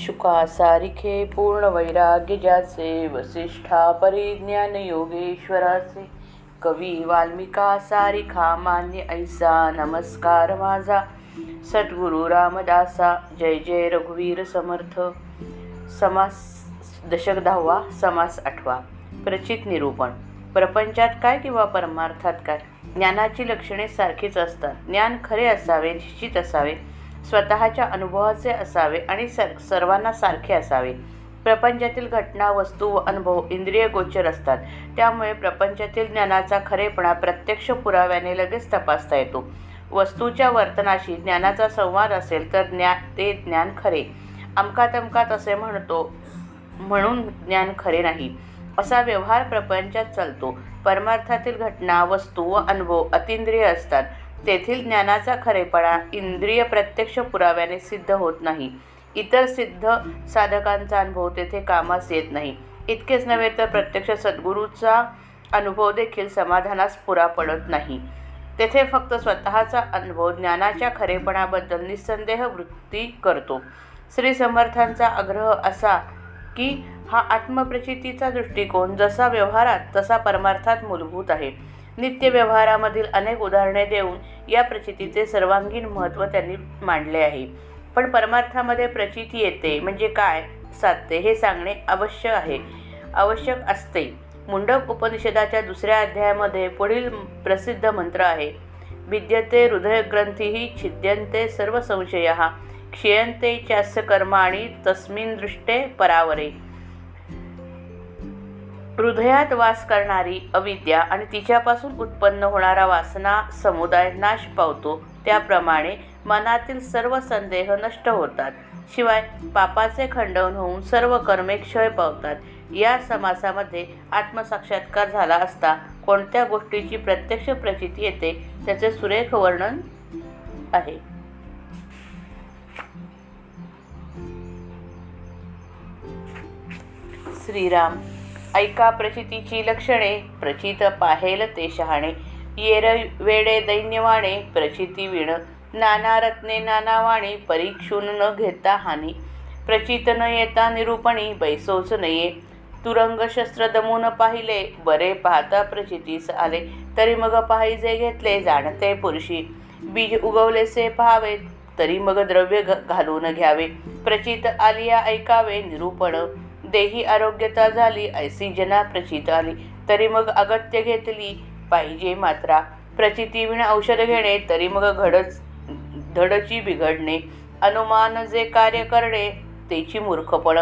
शुका सारिखे पूर्ण वैराग्य ज्याचे वसिष्ठा परिज्ञान योगेश्वराचे कवी वाल्मिका सारिखा मान्य ऐसा नमस्कार माझा। सद्गुरु रामदासा जय जय रघुवीर समर्थ। समास दशक दहावा समास आठवा प्रचित निरूपण। प्रपंचात काय किंवा परमार्थात काय? ज्ञानाची लक्षणे सारखीच असतात. ज्ञान खरे असावे निश्चित असावे. स्वतःच्या अनुभवाचे असावे आणि सर सर्वांना सारखे असावे. प्रपंचातील घटना वस्तू व अनुभव इंद्रिय गोचर असतात. त्यामुळे प्रपंचातील ज्ञानाचा खरेपणा प्रत्यक्ष पुराव्याने लगेच तपासता येतो. वस्तूच्या वर्तनाशी ज्ञानाचा संवाद असेल तर ज्ञा ते ज्ञान खरे. अमकात अमकात असे म्हणतो म्हणून ज्ञान खरे नाही. असा व्यवहार प्रपंचात चालतो. परमार्थातील घटना वस्तू व अनुभव अतिंद्रिय असतात. तेथील ज्ञानाचा खरेपणा इंद्रिय प्रत्यक्ष पुराव्याने सिद्ध होत नाही. इतर सिद्ध साधकांचा अनुभव तेथे कामास येत नाही. इतकेच नव्हे तर प्रत्यक्ष सद्गुरूचा अनुभव देखील समाधानास पुरा पडत नाही. तेथे फक्त स्वतःचा अनुभव ज्ञानाच्या खरेपणाबद्दल निस्संदेह वृत्ती करतो. श्री समर्थांचा आग्रह असा की हा आत्मप्रचितीचा दृष्टिकोन जसा व्यवहारात तसा परमार्थात मूलभूत आहे. नित्य व्यवहारामधील अनेक उदाहरणे देऊन या प्रचितीचे सर्वांगीण महत्त्व त्यांनी मांडले आहे. पण परमार्थामध्ये प्रचिती येते म्हणजे काय? साधते. हे सांगणे अवश्य आहे. आवश्यक असते. मुंडक उपनिषदाच्या दुसऱ्या अध्यायामध्ये पुढील प्रसिद्ध मंत्र आहे. विद्यते हृदयग्रंथी छिद्यंते सर्व संशय क्षयंते चास्य कर्माणी तस्मिन दृष्टे परावरे। हृदयात वास करणारी अविद्या आणि तिच्यापासून उत्पन्न होणारा वासना समुदाय नाश पावतो. त्याप्रमाणे मनातील सर्व संदेह नष्ट होतात. शिवाय पापाचे खंडन होऊन सर्व कर्मे क्षय पावतात. या समासामध्ये आत्मसाक्षात्कार झाला असता कोणत्या गोष्टीची प्रत्यक्ष प्रचिती येते त्याचे सुरेख वर्णन आहे. श्रीराम ऐका प्रचितीची लक्षणे प्रचित पाहेल ते शहाणे. येर वेडे दैन्यवाणे प्रचिती विण. नाना रत्ने नानावाणी परीक्षून न घेता हानी. प्रचित न येता निरूपणी बैसोच नये. तुरंग शस्त्र दमून पाहिले बरे पाहता प्रचितीस आले. तरी मग पाहिजे घेतले जाणते पुरुषी. बीज उगवलेसे पाहावे तरी मग द्रव्य घालून घ्यावे. प्रचित आलिया ऐकावे निरूपण. देही आरोग्यता झाली ऐसी जना प्रचित आली तरी मग अगत्य घेतली पाहिजे मात्रा. विण औषध घेणे तरी मग घडच धडची बिघडणे. अनुमान जे कार्य करणे तेची मूर्खपण.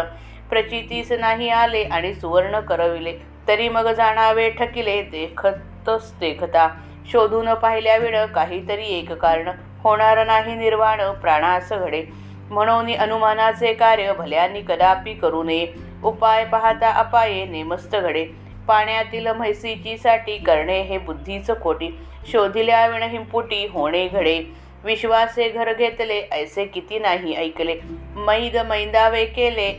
प्रचितीस नाही आले आणि सुवर्ण करविले तरी मग जाणावे ठकिले देखतच देखता. शोधून पाहिल्याविण काहीतरी एक कारण होणार नाही निर्वाण प्राणास घडे. म्हणून अनुमानाचे कार्य भल्यानी कदापि करू नये. उपाय पाहता अपाये नेमस्त घडे. पाण्यातील म्हैसीची साठी करणे हे बुद्धीच खोटी. शोधिल्या विण हिंपुटी होणे घडे. विश्वासे घर घेतले ऐसे किती नाही ऐकले. मैद मैदावे केले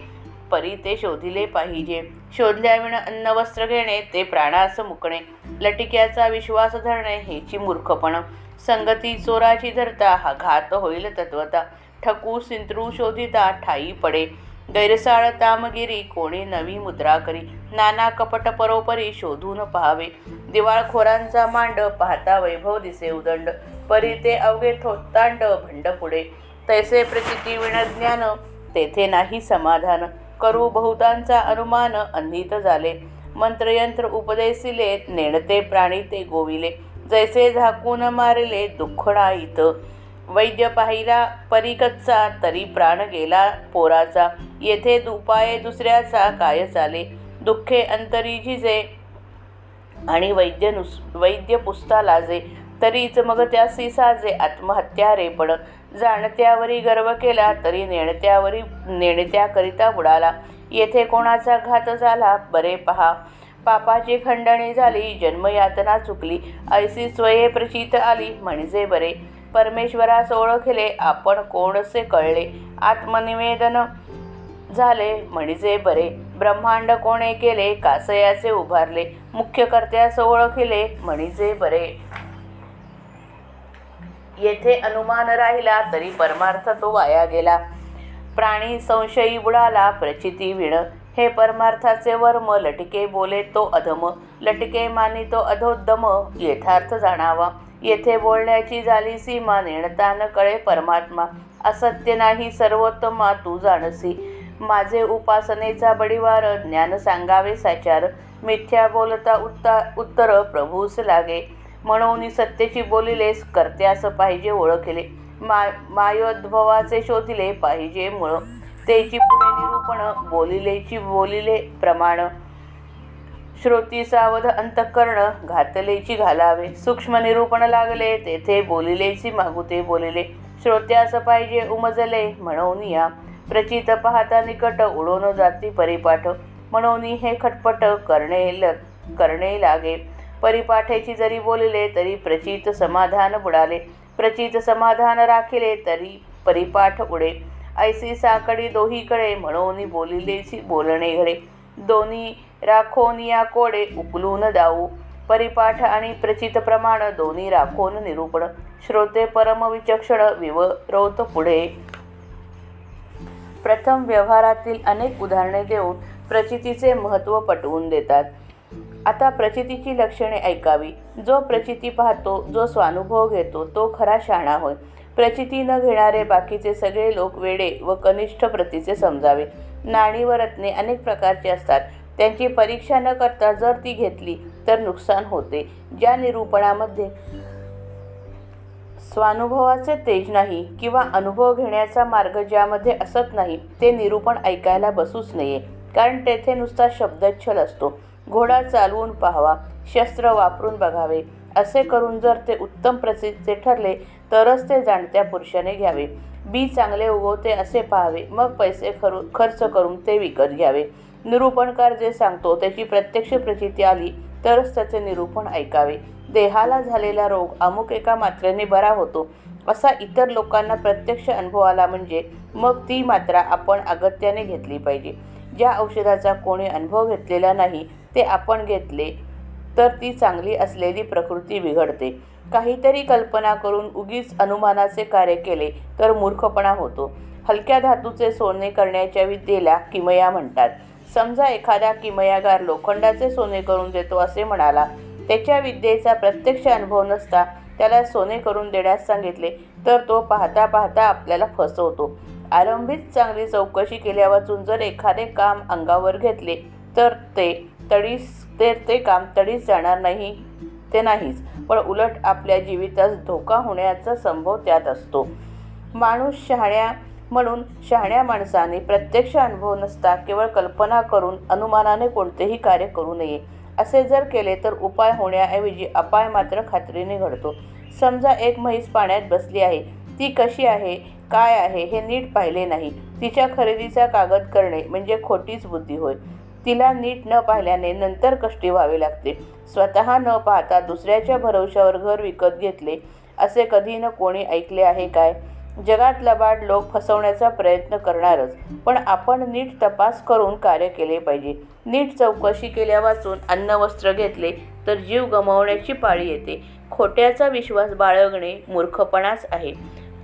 परी ते शोधिले पाहिजे. शोधल्या विण अन्न वस्त्र घेणे ते प्राणास मुकणे. लटिक्याचा विश्वास धरणे हेची मूर्खपण. संगती चोराची धरता हा घात होईल तत्वता. ठकू सिंत्रू शोधिता ठाई पडे. गैरसाळ तामगिरी कोणी नवी मुद्रा करी. नाना कपट परोपरी शोधून पहावे. दिवाळखोरांचा मांड पाहता वैभव दिसे उदंड. परी ते अवघे थोत्तांड भंड पुढे. तैसे प्रचिती विणज्ञान तेथे नाही समाधान. करू बहुतांचा अनुमान अंधित झाले. मंत्रयंत्र उपदेशिले नेणते प्राणी ते गोविले. जैसे झाकून मारिले दुःखणाईत. वैद्य पाहिला परिकच्चा तरी प्राण गेला पोराचा. येथे दुपाये दुसऱ्याचा काय चाले? दुःखे अंतरी झिजे. आणि वैद्य नुस वैद्य पुस्ता लाजे. तरीच मग त्यासी साजे. आत्महत्या रेपण जाणत्यावरी गर्व केला तरी नेणत्यावरी नेणत्याकरिता बुडाला. येथे कोणाचा घात झाला? बरे पहा. पापाची खंडणी झाली जन्मयातना चुकली. ऐसी स्वये प्रचित आली म्हणजे बरे. परमेश्वरास ओळखले आपण कोणसे कळले? आत्मनिवेदन झाले म्हणजे बरे. ब्रह्मांड कोणे केले? कासयाचे उभारले. मुख्य कर्त्यास ओळखले म्हणजे बरे. येथे अनुमान राहिला तरी परमार्थ तो वाया गेला. प्राणी संशयी बुडाला प्रचिती विण. हे परमार्थाचे वर्म लटके बोले तो अधम. लटके मानी तो अधोद्दम यथार्थ जाणावा. येथे बोलण्याची झाली सीमा नेणता न कळे परमात्मा. असत्य नाही सर्वोत्तमा तू जाणसी. माझे उपासनेचा बडीवार ज्ञान सांगावे साचार. मिथ्या बोलता उत्ता उत्तर प्रभूस लागे. म्हणून सत्यची बोलिलेस कर्त्यास पाहिजे ओळखले. मा मायोद्भवाचे शोधिले पाहिजे मुळ. तेची पुढे निरूपण बोलिलेची बोलिले प्रमाण. श्रोती सावध अंतकर्ण घातलेची घालावे. सूक्ष्म निरूपण लागले तेथे बोलिलेची मागुते बोलिले. श्रोत्यास पाहिजे उमजले म्हणून या. प्रचित पाहता निकट उडून जाती परिपाठ. म्हणून हे खटपट करणे ल करणे लागे. परिपाठेची जरी बोलिले तरी प्रचित समाधान बुडाले. प्रचित समाधान राखिले तरी परिपाठ उडे. ऐसी साकडी दोहीकडे म्हणून बोलिलेची बोलणे घडे. दोन्ही राखोन या कोडे उकलून दाऊ. परिपाठ आणि प्रचित प्रमाण दोन्ही राखोन निरूपण. श्रोते परमविचक्षण विवरवत पुढे. प्रथम व्यवहारातील अनेक उदाहरणे देऊन प्रचितीचे महत्त्व पटवून देतात. आता प्रचितीची लक्षणे ऐकावी. जो प्रचिती पाहतो जो स्वानुभव घेतो तो खरा शहाणा होय. प्रचिती न घेणारे बाकीचे सगळे लोक वेडे व कनिष्ठ प्रतीचे समजावे. नाणी व रत्ने अनेक प्रकारची असतात. त्यांची परीक्षा न करता जर ती घेतली तर नुकसान होते. ज्या निरूपणामध्ये स्वानुभवाचे तेज नाही किंवा अनुभव घेण्याचा मार्ग ज्यामध्ये असत नाही ते निरूपण ऐकायला बसूच नये. कारण तेथे नुसता शब्दच्छल असतो. घोडा चालवून पाहावा शस्त्र वापरून बघावे. असे करून जर ते उत्तम प्रसिद्धचे ठरले तरच ते जाणत्या पुरुषाने घ्यावे. बी चांगले उगवते असे पाहावे. मग पैसे खरू खर्च करून ते विकत घ्यावे. निरूपणकार जे सांगतो त्याची प्रत्यक्ष प्रचिती आली तरच त्याचे निरूपण ऐकावे. देहाला झालेला रोग अमुक एका मात्रेने बरा होतो. असा इतर लोकांना प्रत्यक्ष अनुभव आला म्हणजे मग ती मात्रा आपण अगत्याने घेतली पाहिजे. ज्या औषधाचा कोणी अनुभव घेतलेला नाही ते आपण घेतले तर ती चांगली असलेली प्रकृती बिघडते. काहीतरी कल्पना करून उगीच अनुमानाचे कार्य केले तर मूर्खपणा होतो. हलक्या धातूचे सोने करण्याच्या विद्येला किमया म्हणतात. समजा एखादा किमयागार लोखंडाचे सोने करून देतो असे म्हणाला. त्याच्या विद्येचा प्रत्यक्ष अनुभव नसता त्याला सोने करून देण्यास सांगितले तर तो पाहता पाहता आपल्याला फसवतो. आरंभीच चांगली चौकशी केल्यावाचून जर एखादे काम अंगावर घेतले तर ते तडीस तर ते काम तडीच जाणार नाही ते नाहीच. पण उलट आपल्या जीवितास धोका होण्याचा संभव त्यात असतो. माणूस शहाण्या म्हणून शहाण्या माणसाने प्रत्यक्ष अनुभव नसता केवळ कल्पना करून अनुमानाने कोणतेही कार्य करू नये. असे जर केले तर उपाय होण्याऐवजी अपाय मात्र खात्रीने घडतो. समजा एक म्हैस पाण्यात बसली आहे. ती कशी आहे काय आहे हे नीट पाहिले नाही. तिच्या खरेदीचा कागद करणे म्हणजे खोटीच बुद्धी होय. तिला नीट न पाहिल्याने नंतर कष्टी व्हावे लागते. स्वतः न पाहता दुसऱ्याच्या भरवशावर घर विकत घेतले असे कधी न कोणी ऐकले आहे काय? जगात लबाड लोक फसवण्याचा प्रयत्न करणारच पण आपण नीट तपास करून कार्य केले पाहिजे. नीट चौकशी केल्या वाचून अन्न वस्त्र घेतले तर जीव गमावण्याची पाळी येते. खोट्याचा विश्वास बाळगणे मूर्खपणाच आहे.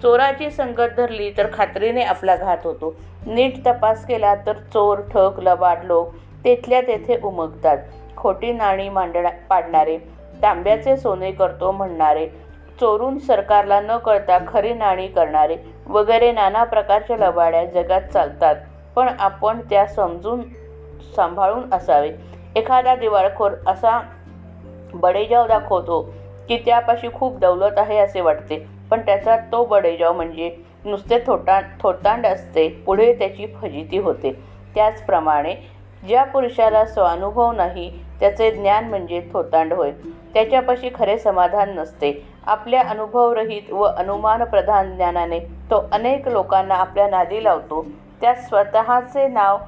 चोराची संगत धरली तर खात्रीने आपला घात होतो. नीट तपास केला तर चोर ठक लबाड लोक तेथल्या तेथे उमगतात. खोटी नाणी मांडणा पाडणारे तांब्याचे सोने करतो म्हणणारे चोरून सरकारला न कळता खरी नाणी करणारे वगैरे नाना प्रकारच्या लबाड्या जगात चालतात. पण आपण त्या समजून सांभाळून असावे. एखादा दिवाळखोर असा बडेजाव दाखवतो की त्यापाशी खूप दौलत आहे असे वाटते. पण त्याचा तो बडेजाव म्हणजे नुसते थोटा थोतांड असते पुढे त्याची फजिती होते. त्याचप्रमाणे ज्या पुरुषाला स्वानुभव नाही त्याचे ज्ञान म्हणजे थोतांड होय. त्याच्यापाशी खरे समाधान नसते. आपल्या अनुभवरहित व अनुमानप्रधान ज्ञानाने तो अनेक लोकांना आपल्या नादी लावतो. त्यात स्वतःचे नाव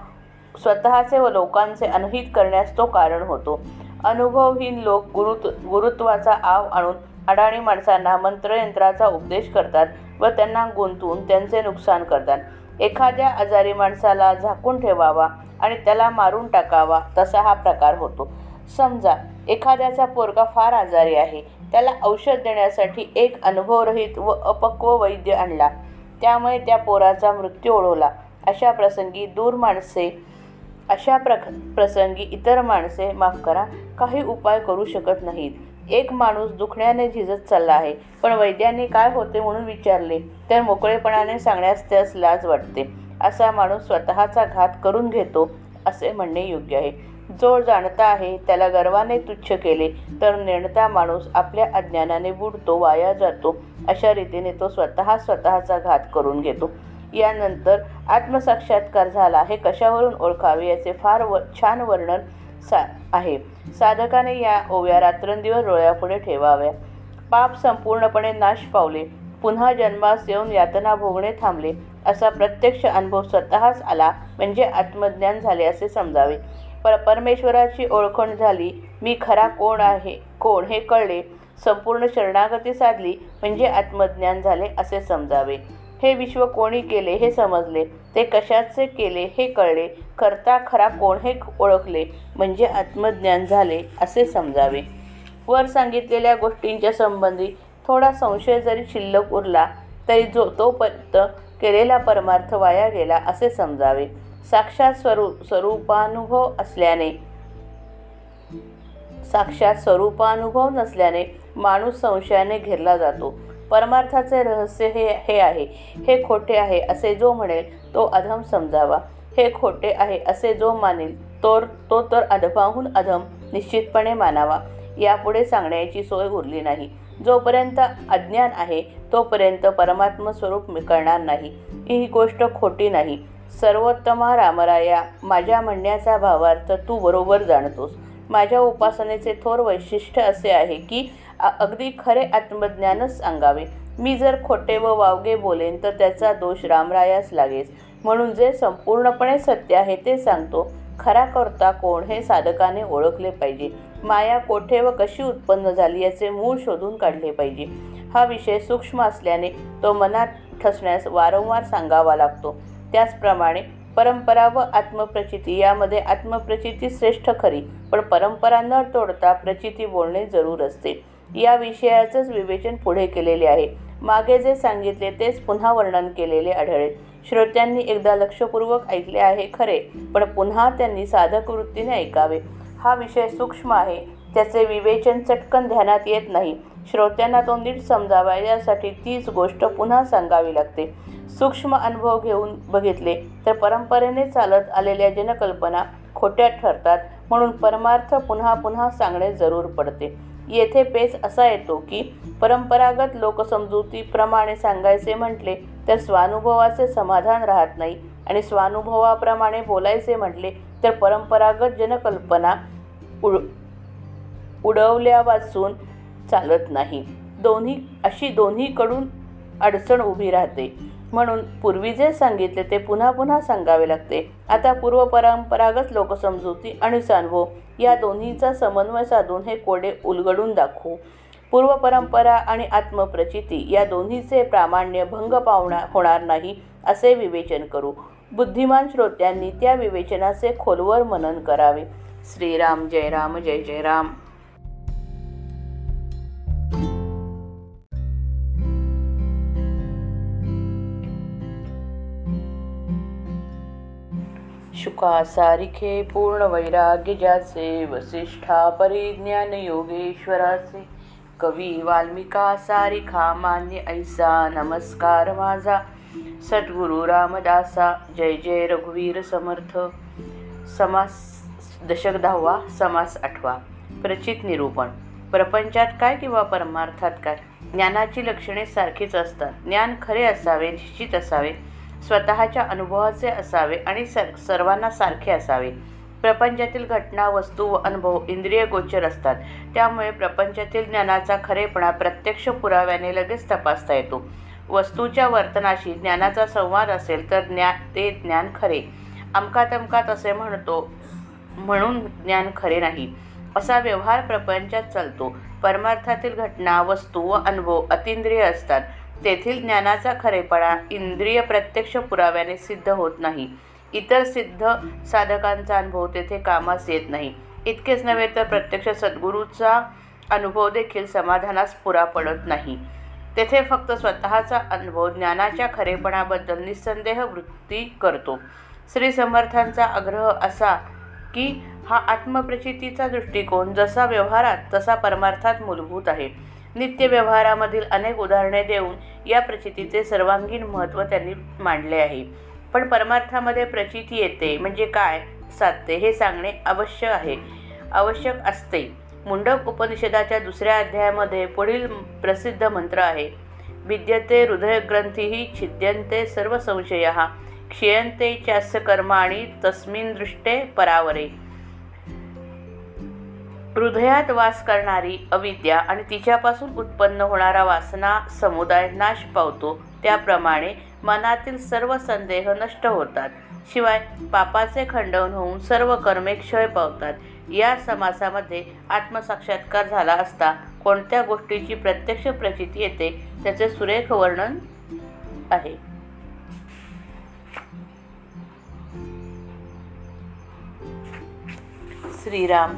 स्वतःचे व लोकांचे अनहित करण्यास तो कारण होतो. अनुभवहीन लोक गुरुत्व गुरुत्वाचा आव आणून अडाणी माणसांना मंत्रयंत्राचा उपदेश करतात व त्यांना गुंतवून त्यांचे नुकसान करतात. एखाद्या आजारी माणसाला झाकून ठेवावा आणि त्याला मारून टाकावा तसा हा प्रकार होतो. समजा एखाद्याचा पोरगा फार आजारी आहे त्याला औषध देण्यासाठी एक अनुभवरहित व अपक्व वैद्य आणला. त्यामुळे त्या पोराचा मृत्यू ओढवला. अशा प्रसंगी दूर माणसे अशा प्रक प्रसंगी इतर माणसे माफ करा काही उपाय करू शकत नाहीत. एक माणूस दुखण्याने झिजत चालला आहे. पण वैद्यांनी काय होते म्हणून विचारले. तर मोकळेपणाने सांगण्यास त्यास लाज वाटते. असा माणूस स्वतःचा घात करून घेतो असे म्हणणे योग्य आहे. जो जाणता आहे त्याला गर्वाने तुच्छ केले तर नेणता माणूस आपल्या अज्ञानाने बुडतो वाया जातो. अशा रीतीने तो स्वतः स्वतःचा घात करून घेतो. यानंतर आत्मसाक्षात्कार झाला. हे कशावरून ओळखावे याचे फार व छान वर्णन सा आहे. साधकाने या ओव्या रात्रंदिवस डोळ्यापुढे ठेवाव्या. पाप संपूर्णपणे नाश पावले. पुन्हा जन्मास येऊन यातना भोगणे थांबले असा प्रत्यक्ष अनुभव स्वतःच आला म्हणजे आत्मज्ञान झाले असे समजावे. पर परमेश्वराची ओळखण झाली मी खरा कोण आहे कोण हे कळले. संपूर्ण शरणागती साधली म्हणजे आत्मज्ञान झाले असे समजावे. हे विश्व कोणी केले हे समजले. ते कशाचे केले हे कळले. करता खरा कोण हे ओळखले म्हणजे आत्मज्ञान झाले असे समजावे. वर सांगितलेल्या गोष्टींच्या संबंधी थोडा संशय जरी शिल्लक उरला तरी जो तोपर्यंत केलेला परमार्थ वाया गेला असे समजावे. साक्षात स्वरू स्वरूपानुभव असल्याने साक्षात स्वरूपानुभव नसल्याने माणूस संशयाने घेरला जातो. परमार्थाचे रहस्य हे हे आहे हे खोटे आहे असे जो म्हणेल तो अधम समजावा. हे खोटे आहे असे जो मानेल तो तो तर अधमाहून अधम निश्चितपणे मानावा. यापुढे सांगण्याची सोय उरली नाही. जोपर्यंत अज्ञान आहे तोपर्यंत परमात्म स्वरूप मिकळणार नाही. ही गोष्ट खोटी नाही. सर्वोत्तमा रामराया माझ्या म्हणण्याचा भावार्थ तू बरोबर जाणतोस. माझ्या उपासनेचे थोर वैशिष्ट्य असे आहे की अगदी खरे आत्मज्ञानच सांगावे. मी जर खोटे व वावगे बोलेन तर त्याचा दोष रामरायास लागेल म्हणून जे संपूर्णपणे सत्य आहे ते सांगतो. खरा करता कोण हे साधकाने ओळखले पाहिजे. माया कोठे व कशी उत्पन्न झाली याचे मूळ शोधून काढले पाहिजे. हा विषय सूक्ष्म असल्याने तो मनात ठसण्यास वारंवार सांगावा लागतो. त्याचप्रमाणे परंपरा व आत्मप्रचिती यामध्ये आत्मप्रचिती श्रेष्ठ खरी पण परंपरा न तोडता प्रचिती बोलणे जरूर असते. या विषयाचंच विवेचन पुढे केलेले आहे. मागे जे सांगितले तेच पुन्हा वर्णन केलेले आढळले. श्रोत्यांनी एकदा लक्षपूर्वक ऐकले आहे खरे पण पुन्हा त्यांनी साधक वृत्तीने ऐकावे. हा विषय सूक्ष्म आहे त्याचे विवेचन चटकन ध्यानात येत नाही. श्रोत्यांना तो नीट समजावा यासाठी तीच गोष्ट पुन्हा सांगावी लागते. सूक्ष्म अनुभव घेऊन बघितले तर परंपरेने चालत आलेल्या जनकल्पना खोट्या ठरतात म्हणून परमार्थ पुन्हा पुन्हा सांगणे जरूर पडते. येथे पेच असा येतो की परंपरागत लोकसमजुतीप्रमाणे सांगायचे म्हटले तर स्वानुभवाचे समाधान राहत नाही आणि स्वानुभवाप्रमाणे बोलायचे म्हटले तर परंपरागत जनकल्पना उड उडवल्यापासून चालत नाही. दोन्ही अशी दोन्हीकडून अडचण उभी राहते. म्हणून पूर्वी जे सांगितले ते पुन्हा पुन्हा सांगावे लागते. आता पूर्वपरंपरागत लोकसमजुती आणि अनुभव या दोन्हीचा समन्वय साधून हे कोडे उलगडून दाखवू. पूर्वपरंपरा आणि आत्मप्रचिती या दोन्हीचे प्रामाण्य भंग पावणार होणार नाही असे विवेचन करू. बुद्धिमान श्रोत्यांनी त्या विवेचनाचे खोलवर मनन करावे. श्रीराम जय राम जय जय राम. शुका सारिखे पूर्ण वैराग्य ज्याचे वसिष्ठा परिज्ञान योगेश्वराचे कवी वाल्मिका सारिखा मान्य ऐसा नमस्कार माझा। सद्गुरु रामदासा जय जय रघुवीर समर्थ। समास दशक दहावा समास आठवा प्रचित निरूपण। प्रपंचात काय किंवा परमार्थात काय? ज्ञानाची लक्षणे सारखीच असतात. ज्ञान खरे असावे निश्चित असावे. स्वतःच्या अनुभवाचे असावे आणि सर सर्वांना सारखे असावे. प्रपंचातील घटना वस्तू व अनुभव इंद्रिय गोचर असतात. त्यामुळे प्रपंचातील ज्ञानाचा खरेपणा प्रत्यक्ष पुराव्याने लगेच तपासता येतो. वस्तूच्या वर्तनाशी ज्ञानाचा संवाद असेल तर ज्ञा ते ज्ञान खरे. अमकात अमकात असे म्हणतो म्हणून ज्ञान खरे नाही. असा व्यवहार प्रपंचात चालतो. परमार्थातील घटना वस्तू व अनुभव अतिंद्रिय असतात. तेथील ज्ञानाचा खरेपणा इंद्रिय प्रत्यक्ष पुराव्याने सिद्ध होत नाही. इतर सिद्ध साधकांचा अनुभव तेथे कामास येत नाही. इतकेच नव्हे तर प्रत्यक्ष सद्गुरूचा अनुभव देखील समाधानास पुरा पडत नाही. तेथे फक्त स्वतःचा अनुभव ज्ञानाच्या खरेपणाबद्दल निस्संदेह वृत्ती करतो. श्री समर्थांचा आग्रह असा की हा आत्मप्रचितीचा दृष्टिकोन जसा व्यवहारात तसा परमार्थात मूलभूत आहे. नित्य व्यवहारामधील अनेक उदाहरणे देऊन या प्रचितीचे सर्वांगीण महत्त्व त्यांनी मांडले आहे. पण परमार्थामध्ये प्रचिती येते म्हणजे काय? साधते हे सांगणे अवश्य आहे. आवश्यक असते. मुंडक उपनिषदाच्या दुसऱ्या अध्यायामध्ये पुढील प्रसिद्ध मंत्र आहे. विद्यते हृदयग्रंथी छिद्यंते सर्व संशय क्षयंते चास्य कर्माणी तस्मिन दृष्टे परावरे। हृदयात वास करणारी अविद्या आणि तिच्यापासून उत्पन्न होणारा वासना समुदाय नाश पावतो. त्याप्रमाणे मनातील सर्व संदेह नष्ट होतात. शिवाय पापाचे खंडन होऊन सर्व कर्मे क्षय पावतात. या समासामध्ये आत्मसाक्षात्कार झाला असता कोणत्या गोष्टीची प्रत्यक्ष प्रचिती येते त्याचे सुरेख वर्णन आहे. श्रीराम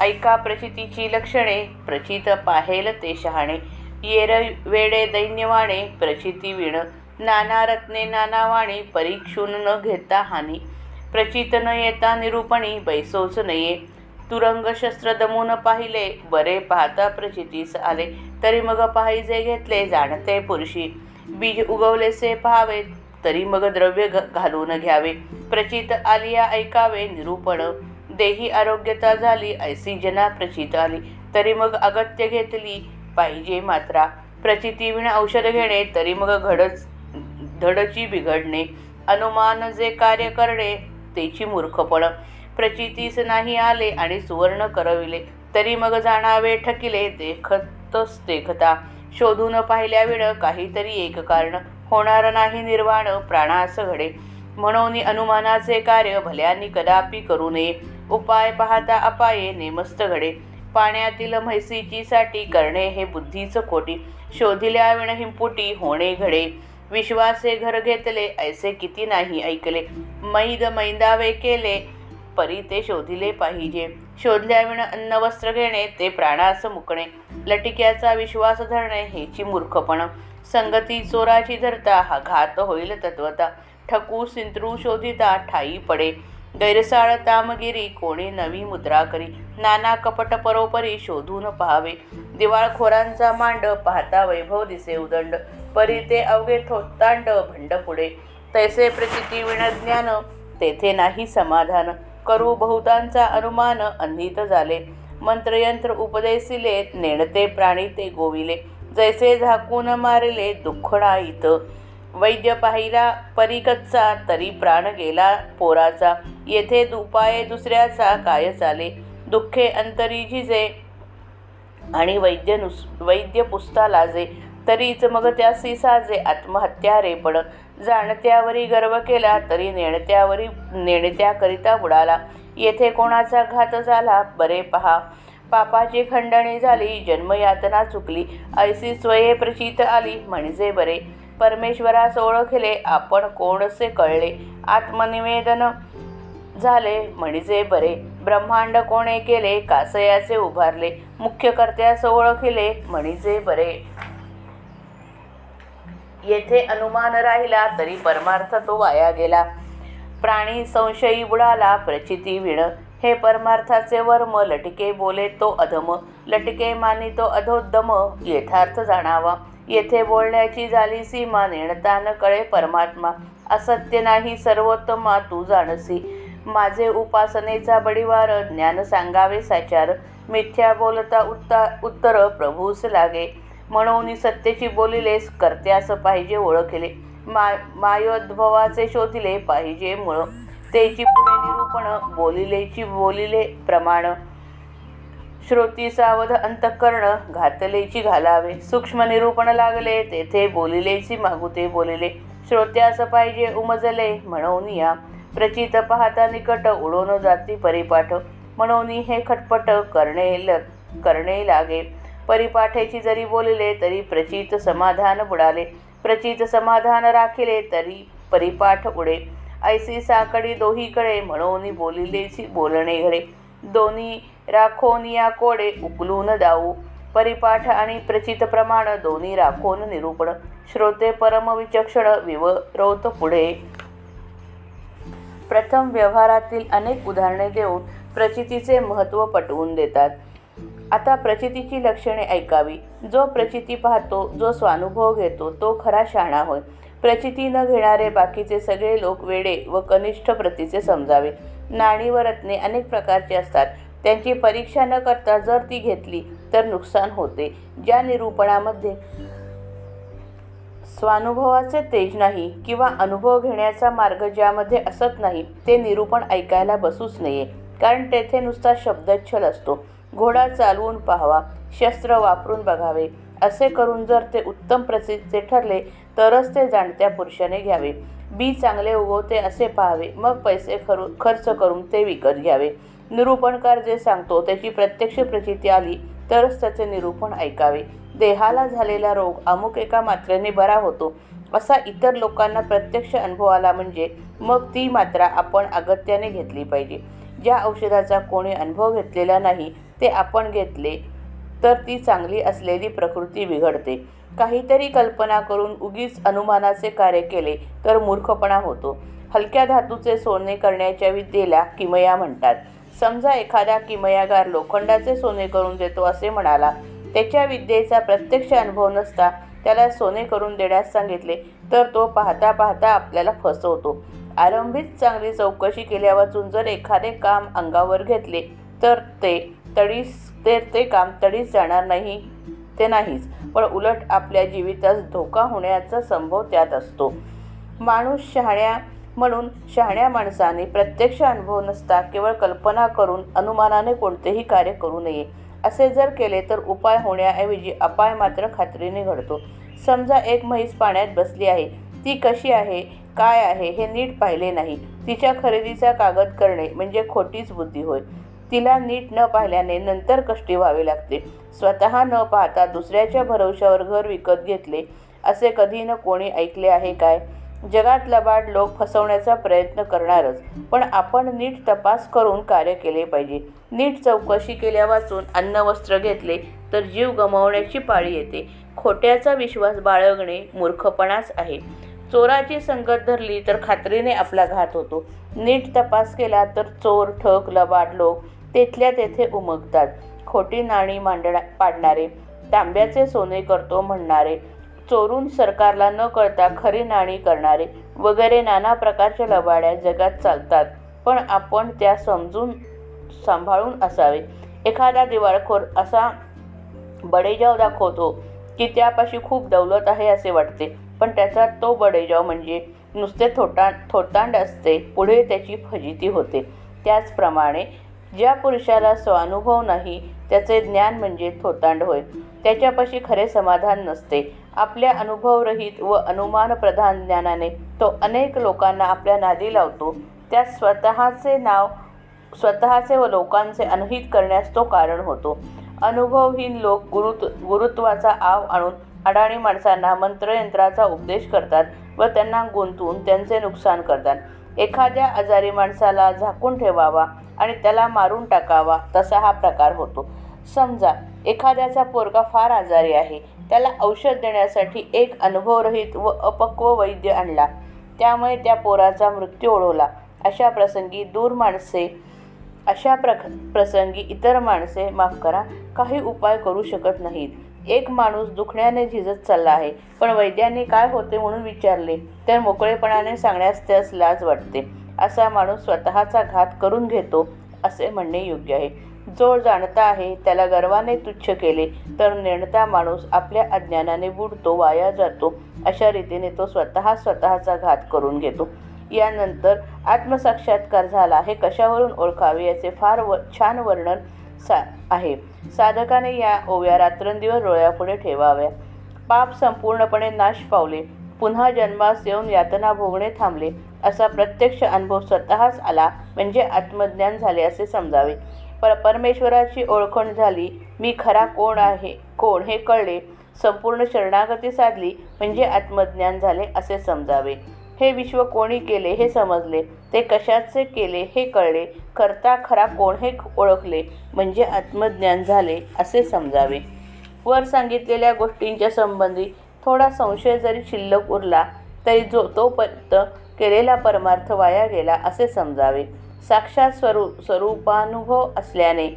ऐका प्रचितीची लक्षणे प्रचित पाहेल ते शहाणे. येर वेडे दैन्यवाणे प्रचिती विण. नाना रत्ने नानावाणी परीक्षून न घेता हानी. प्रचित न येता निरूपणी बैसोच नये. तुरंग शस्त्र दमून पाहिले बरे पाहता प्रचितीस आले. तरी मग पाहिजे घेतले जाणते पुरुषी. बीज उगवलेसे पाहावे तरी मग द्रव्य घालून घ्यावे. प्रचित आलिया ऐकावे निरूपण. देही आरोग्यता झाली ऐसी जना प्रचित आली तरी मग अगत्य घेतली पाहिजे मात्रा. प्रचितीविण औषध घेणे तरी मग घडच धडची बिघडणे. अनुमान जे कार्य करणे तेची मूर्खपण. प्रचितीस नाही आले आणि सुवर्ण करविले तरी मग जाणावे ठकिले देखतच देखता. शोधून पाहिल्याविण काहीतरी एक कारण होणार नाही निर्वाण प्राणास घडे. म्हणून अनुमानाचे कार्य भल्यानी कदापि करू नये. उपाय पाहता अपाये नेमस्त घडे. पाण्यातील म्हैसीची साठी करणे हे बुद्धीच खोटी. शोधिल्या विण हिंपुटी होणे घडे. विश्वासे घर घेतले ऐसे किती नाही ऐकले. मैद मैदावे केले परी ते शोधिले पाहिजे. शोधल्याविण अन्न वस्त्र घेणे ते प्राणास मुकणे. लटिक्याचा विश्वास धरणे हेची मूर्खपण. संगती चोराची धरता हा घात होईल तत्वता. ठकू सिंत्रू शोधिता ठाई पडे. गैरसाळ तामगिरी कोणी नवी मुद्रा करी नाना कपट परोपरी शोधून पहावे. दिवाळखोरांचा मांड पाहता वैभव दिसे उदंड परी ते अवघे थोत्तांड भंड पुढे. तैसे प्रचिती विणज्ञान तेथे नाही समाधान. करू बहुतांचा अनुमान अंधित झाले. मंत्रयंत्र उपदेशिले नेणते प्राणी ते गोविले. जैसे झाकून मारिले दुःखणाईत. वैद्य पाहिला परिकच्चा तरी प्राण गेला पोराचा. येथे दुपाये दुसऱ्याचा काय चाले? दुःखे अंतरी झिजे. आणि वैद्य नुस वैद्य पुस्ता लाजे. तरीच मग त्यासी साजे. आत्महत्या रेपण जाणत्यावरी गर्व केला तरी नेणत्यावरी नेणत्याकरिता बुडाला. येथे कोणाचा घात झाला? बरे पहा. पापाची खंडणी झाली जन्मयातना चुकली. ऐसी स्वये प्रचित आली म्हणजे बरे. परमेश्वरास ओळखले आपण कोणसे कळले? आत्मनिवेदन झाले म्हणजे बरे. ब्रह्मांड कोणे केले? कासयाचे उभारले. मुख्य कर्त्यास ओळखले म्हणजे बरे. येथे अनुमान राहिला तरी परमार्थ तो वाया गेला. प्राणी संशयी बुडाला प्रचिती विण. हे परमार्थाचे वर्म लटके बोले तो अधम. लटके मानी तो अधोद्दम यथार्थ जाणावा. येथे बोलण्याची झाली सीमा नेणता न कळे परमात्मा. असत्य नाही सर्वोत्तमा तू जाणसी. माझे उपासनेचा बडीवार ज्ञान सांगावे साचार. मिथ्या बोलता उत्ता उत्तर प्रभूस लागे. म्हणून सत्यची बोलिलेस कर्त्यास पाहिजे ओळखले. मा मायोद्भवाचे शोधिले पाहिजे मुळ. तेची पुढे निरूपण बोलिलेची बोलिले प्रमाण. श्रोती सावध अंतकर्ण घातलेची घालावे. सूक्ष्म निरूपण लागले तेथे बोलिलेची मागुते बोलिले. श्रोत्यास पाहिजे उमजले म्हणून या. प्रचित पाहता निकट उडून जाती परिपाठ. म्हणून हे खटपट करणे ल करणे लागे. परिपाठेची जरी बोलिले तरी प्रचित समाधान बुडाले. प्रचित समाधान राखिले तरी परिपाठ उडे. ऐसी साकडी दोहीकडे म्हणून बोलिलेची बोलणे घडे. दोन्ही राखोनिया कोडे उकलून दाऊ. परिपाठ आणि प्रचित प्रमाण दोन्ही राखोन निरूपण. श्रोते परमविचक्षण विवरवत पुढे. प्रथम व्यवहारातील अनेक उदाहरणे देऊन प्रचितीचे महत्त्व पटवून देतात. आता प्रचितीची लक्षणे ऐकावी. जो प्रचिती पाहतो जो स्वानुभव घेतो तो खरा शहाणा होय. प्रचिती न घेणारे बाकीचे सगळे लोक वेडे व कनिष्ठ प्रतीचे समजावे. नाणी व रत्ने अनेक प्रकारची असतात. त्यांची परीक्षा न करता जर ती घेतली तर नुकसान होते. ज्या निरूपणामध्ये स्वानुभवाचे तेज नाही किंवा अनुभव घेण्याचा मार्ग ज्यामध्ये असत नाही ते निरूपण ऐकायला बसूच नये. कारण तेथे नुसता शब्दच्छल असतो. घोडा चालवून पाहावा शस्त्र वापरून बघावे. असे करून जर ते उत्तम प्रसिद्धचे ठरले तरच ते जाणत्या पुरुषाने घ्यावे. बी चांगले उगवते असे पाहावे. मग पैसे खरू खर्च करून ते विकत घ्यावे. निरूपणकार जे सांगतो त्याची प्रत्यक्ष प्रचिती आली तरच त्याचे निरूपण ऐकावे. देहाला झालेला रोग अमुक एका मात्रेने बरा होतो. असा इतर लोकांना प्रत्यक्ष अनुभव आला म्हणजे मग ती मात्रा आपण अगत्याने घेतली पाहिजे. ज्या औषधाचा कोणी अनुभव घेतलेला नाही ते आपण घेतले तर ती चांगली असलेली प्रकृती बिघडते. काहीतरी कल्पना करून उगीच अनुमानाचे कार्य केले तर मूर्खपणा होतो. हलक्या धातूचे सोने करण्याच्या विद्येला किमया म्हणतात. समजा एखादा किमयागार लोखंडाचे सोने करून देतो असे म्हणाला. त्याच्या विद्येचा प्रत्यक्ष अनुभव नसता त्याला सोने करून देण्यास सांगितले तर तो पाहता पाहता आपल्याला फसवतो. आरंभीच चांगली चौकशी केल्यावाचून जर एखादे काम अंगावर घेतले तर ते तडीस तर ते काम तडीस जाणार नाही ते नाहीच. पण उलट आपल्या जीवितास धोका होण्याचा संभव त्यात असतो. माणूस शहाण्या म्हणून शहाण्या माणसाने प्रत्यक्ष अनुभव नसता केवळ कल्पना करून अनुमानाने कोणतेही कार्य करू नये. असे जर केले तर उपाय होण्याऐवजी अपाय मात्र खात्रीने घडतो. समजा एक म्हैस पाण्यात बसली आहे. ती कशी आहे? काय आहे? हे नीट पाहिले नाही. तिच्या खरेदीचा कागद करणे म्हणजे खोटीच बुद्धी होय. तिला नीट न पाहिल्याने नंतर कष्टी व्हावे लागते. स्वतः न पाहता दुसऱ्याच्या भरवशावर घर विकत घेतले असे कधी न कोणी ऐकले आहे काय? जगात लबाड लोक फसवण्याचा प्रयत्न करणारच पण आपण नीट तपास करून कार्य केले पाहिजे. नीट चौकशी केल्या वाचून अन्न वस्त्र घेतले तर जीव गमावण्याची पाळी येते. खोट्याचा विश्वास बाळगणे मूर्खपणाच आहे. चोराची संगत धरली तर खात्रीने आपला घात होतो. नीट तपास केला तर चोर ठक लबाड लोक तेथल्या तेथे उमगतात. खोटी नाणी मांडणा पाडणारे. तांब्याचे सोने करतो म्हणणारे. चोरून सरकारला न कळता खरी नाणी करणारे. वगैरे नाना प्रकारच्या लबाड्या जगात चालतात. पण आपण त्या समजून सांभाळून असावे. एखादा दिवाळखोर असा बडेजाव दाखवतो की त्यापाशी खूप दौलत आहे असे वाटते. पण त्याचा तो बडेजाव म्हणजे नुसते थोटा थोतांड असते. पुढे त्याची फजिती होते. त्याचप्रमाणे ज्या पुरुषाला स्वानुभव नाही त्याचे ज्ञान म्हणजे थोतांड होय. त्याच्यापाशी खरे समाधान नसते. आपल्या अनुभवरहित व अनुमानप्रधान ज्ञानाने तो अनेक लोकांना आपल्या नादी लावतो. त्यात स्वतःचे नाव स्वतःचे व लोकांचे अनहित करण्यास तो कारण होतो. अनुभवहीन लोक गुरुत्व गुरुत्वाचा आव आणून अडाणी माणसांना मंत्रयंत्राचा उपदेश करतात व त्यांना गुंतवून त्यांचे नुकसान करतात. एखाद्या आजारी माणसाला झाकून ठेवावा आणि त्याला मारून टाकावा तसा हा प्रकार होतो. समजा एखाद्याचा पोरगा फार आजारी आहे त्याला औषध देण्यासाठी एक अनुभवरहित व अपक्व वैद्य आणला. त्यामुळे त्या पोराचा मृत्यू ओढवला. अशा प्रसंगी दूर माणसे अशा प्रक प्रसंगी इतर माणसे माफ करा काही उपाय करू शकत नाहीत. एक माणूस दुखण्याने झिजत चालला आहे पण वैद्यांनी काय होते म्हणून विचारले तर मोकळेपणाने सांगण्यास त्यास लाज वाटते. असा माणूस स्वतःचा घात करून घेतो असे म्हणणे योग्य आहे. जो जाणता आहे त्याला गर्वाने तुच्छ केले तर नेणता माणूस आपल्या अज्ञानाने बुडतो वाया जातो अशा रीतीने तो स्वतः स्वतःचा घात करून घेतो. यानंतर आत्मसाक्षात्कार झाला. हे कशावरून ओळखावे याचे फार व छान वर्णन सा आहे. साधकाने या ओव्या रात्रंदिवस डोळ्यापुढे ठेवाव्या. पाप संपूर्णपणे नाश पावले. पुन्हा जन्मास येऊन यातना भोगणे थांबले. असा प्रत्यक्ष अनुभव स्वतःच आला म्हणजे आत्मज्ञान झाले असे समजावे. पर परमेश्वराची ओळखण झाली मी खरा कोण आहे कोण हे कळले संपूर्ण शरणागती साधली म्हणजे आत्मज्ञान झाले असे समजावे. हे विश्व कोणी केले हे समजले ते कशाचे केले हे कळले करता खरा कोण हे ओळखले म्हणजे आत्मज्ञान झाले असे समजावे. वर सांगितलेल्या गोष्टींच्या संबंधी थोडा संशय जरी शिल्लक उरला तरी जो तोपर्यंत केलेला परमार्थ वाया गेला असे समजावे. साक्षात स्वरू स्वरूपानुभव असल्याने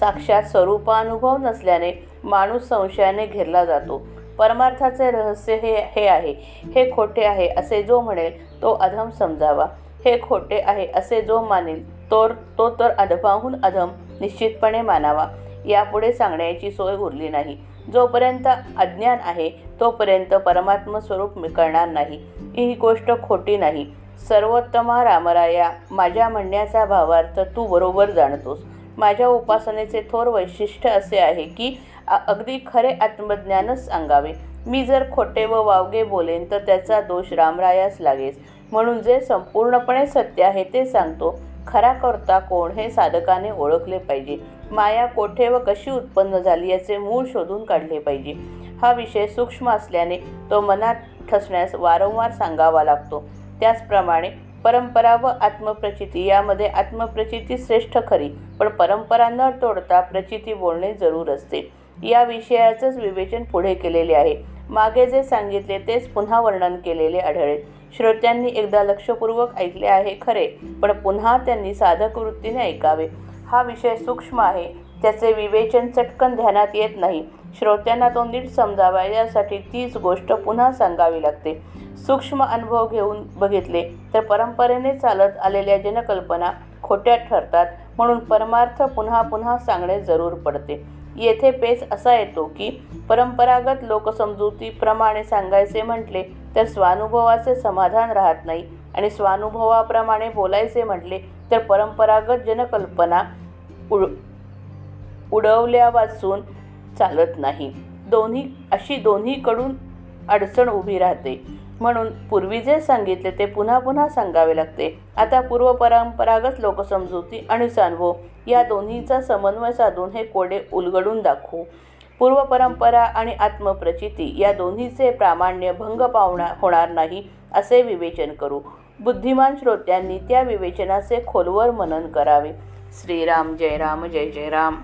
साक्षात स्वरूपानुभव नसल्याने माणूस संशयाने घेरला जातो. परमार्थाचे रहस्य हे हे आहे. हे खोटे आहे असे जो म्हणेल तो अधम समजावा. हे खोटे आहे असे जो मानेल तो तो तर अधमाहून अधम निश्चितपणे मानावा. यापुढे सांगण्याची सोय उरली नाही. जोपर्यंत अज्ञान आहे तोपर्यंत परमात्म स्वरूप कळणार नाही. ही गोष्ट खोटी नाही. सर्वोत्तमा रामराया माझ्या म्हणण्याचा भावार्थ तू बरोबर जाणतोस. माझ्या उपासनेचे थोर वैशिष्ट्य असे आहे की अगदी खरे आत्मज्ञानच सांगावे. मी जर खोटे व वावगे बोलेन तर त्याचा दोष रामरायास लागेल. म्हणून जे संपूर्णपणे सत्य आहे ते सांगतो. खरा करता कोण हे साधकाने ओळखले पाहिजे. माया कोठे व कशी उत्पन्न झाली याचे मूळ शोधून काढले पाहिजे. हा विषय सूक्ष्म असल्याने तो मनात ठसण्यास वारंवार सांगावा लागतो. त्याचप्रमाणे परंपरा व आत्मप्रचिती यामध्ये आत्मप्रचिती श्रेष्ठ खरी पण परंपरा न तोडता प्रचिती बोलणे जरूर असते. या विषयाचंच विवेचन पुढे केलेले आहे. मागे जे सांगितले तेच पुन्हा वर्णन केलेले आढळेल. श्रोत्यांनी एकदा लक्षपूर्वक ऐकले आहे खरे पण पुन्हा त्यांनी साधक वृत्तीने ऐकावे. हा विषय सूक्ष्म आहे त्याचे विवेचन चटकन ध्यानात येत नाही. श्रोत्यांना तो नीट समजावा यासाठी तीच गोष्ट पुन्हा सांगावी लागते. सूक्ष्म अनुभव घेऊन बघितले तर परंपरेने चालत आलेल्या जनकल्पना खोट्या ठरतात म्हणून परमार्थ पुन्हा पुन्हा सांगणे जरूर पडते. येथे पेच असा येतो की परंपरागत लोकसमजुतीप्रमाणे सांगायचे म्हटले तर स्वानुभवाचे समाधान राहत नाही आणि स्वानुभवाप्रमाणे बोलायचे म्हटले तर परंपरागत जनकल्पना उड उडवल्यापासून चालत नाही. दोन्ही अशी दोन्हीकडून अडचण उभी राहते. म्हणून पूर्वी जे सांगितले ते पुन्हा पुन्हा सांगावे लागते. आता पूर्वपरंपरागत लोकसमजुती आणि सानवो या दोन्हीचा समन्वय साधून हे कोडे उलगडून दाखवू. पूर्व परंपरा आणि आत्मप्रचिती या दोन्हीचे प्रामाण्य भंग पावणार होणार नाही असे विवेचन करू. बुद्धिमान श्रोत्यांनी त्या विवेचनाचे खोलवर मनन करावे. श्रीराम जय राम जय जय राम.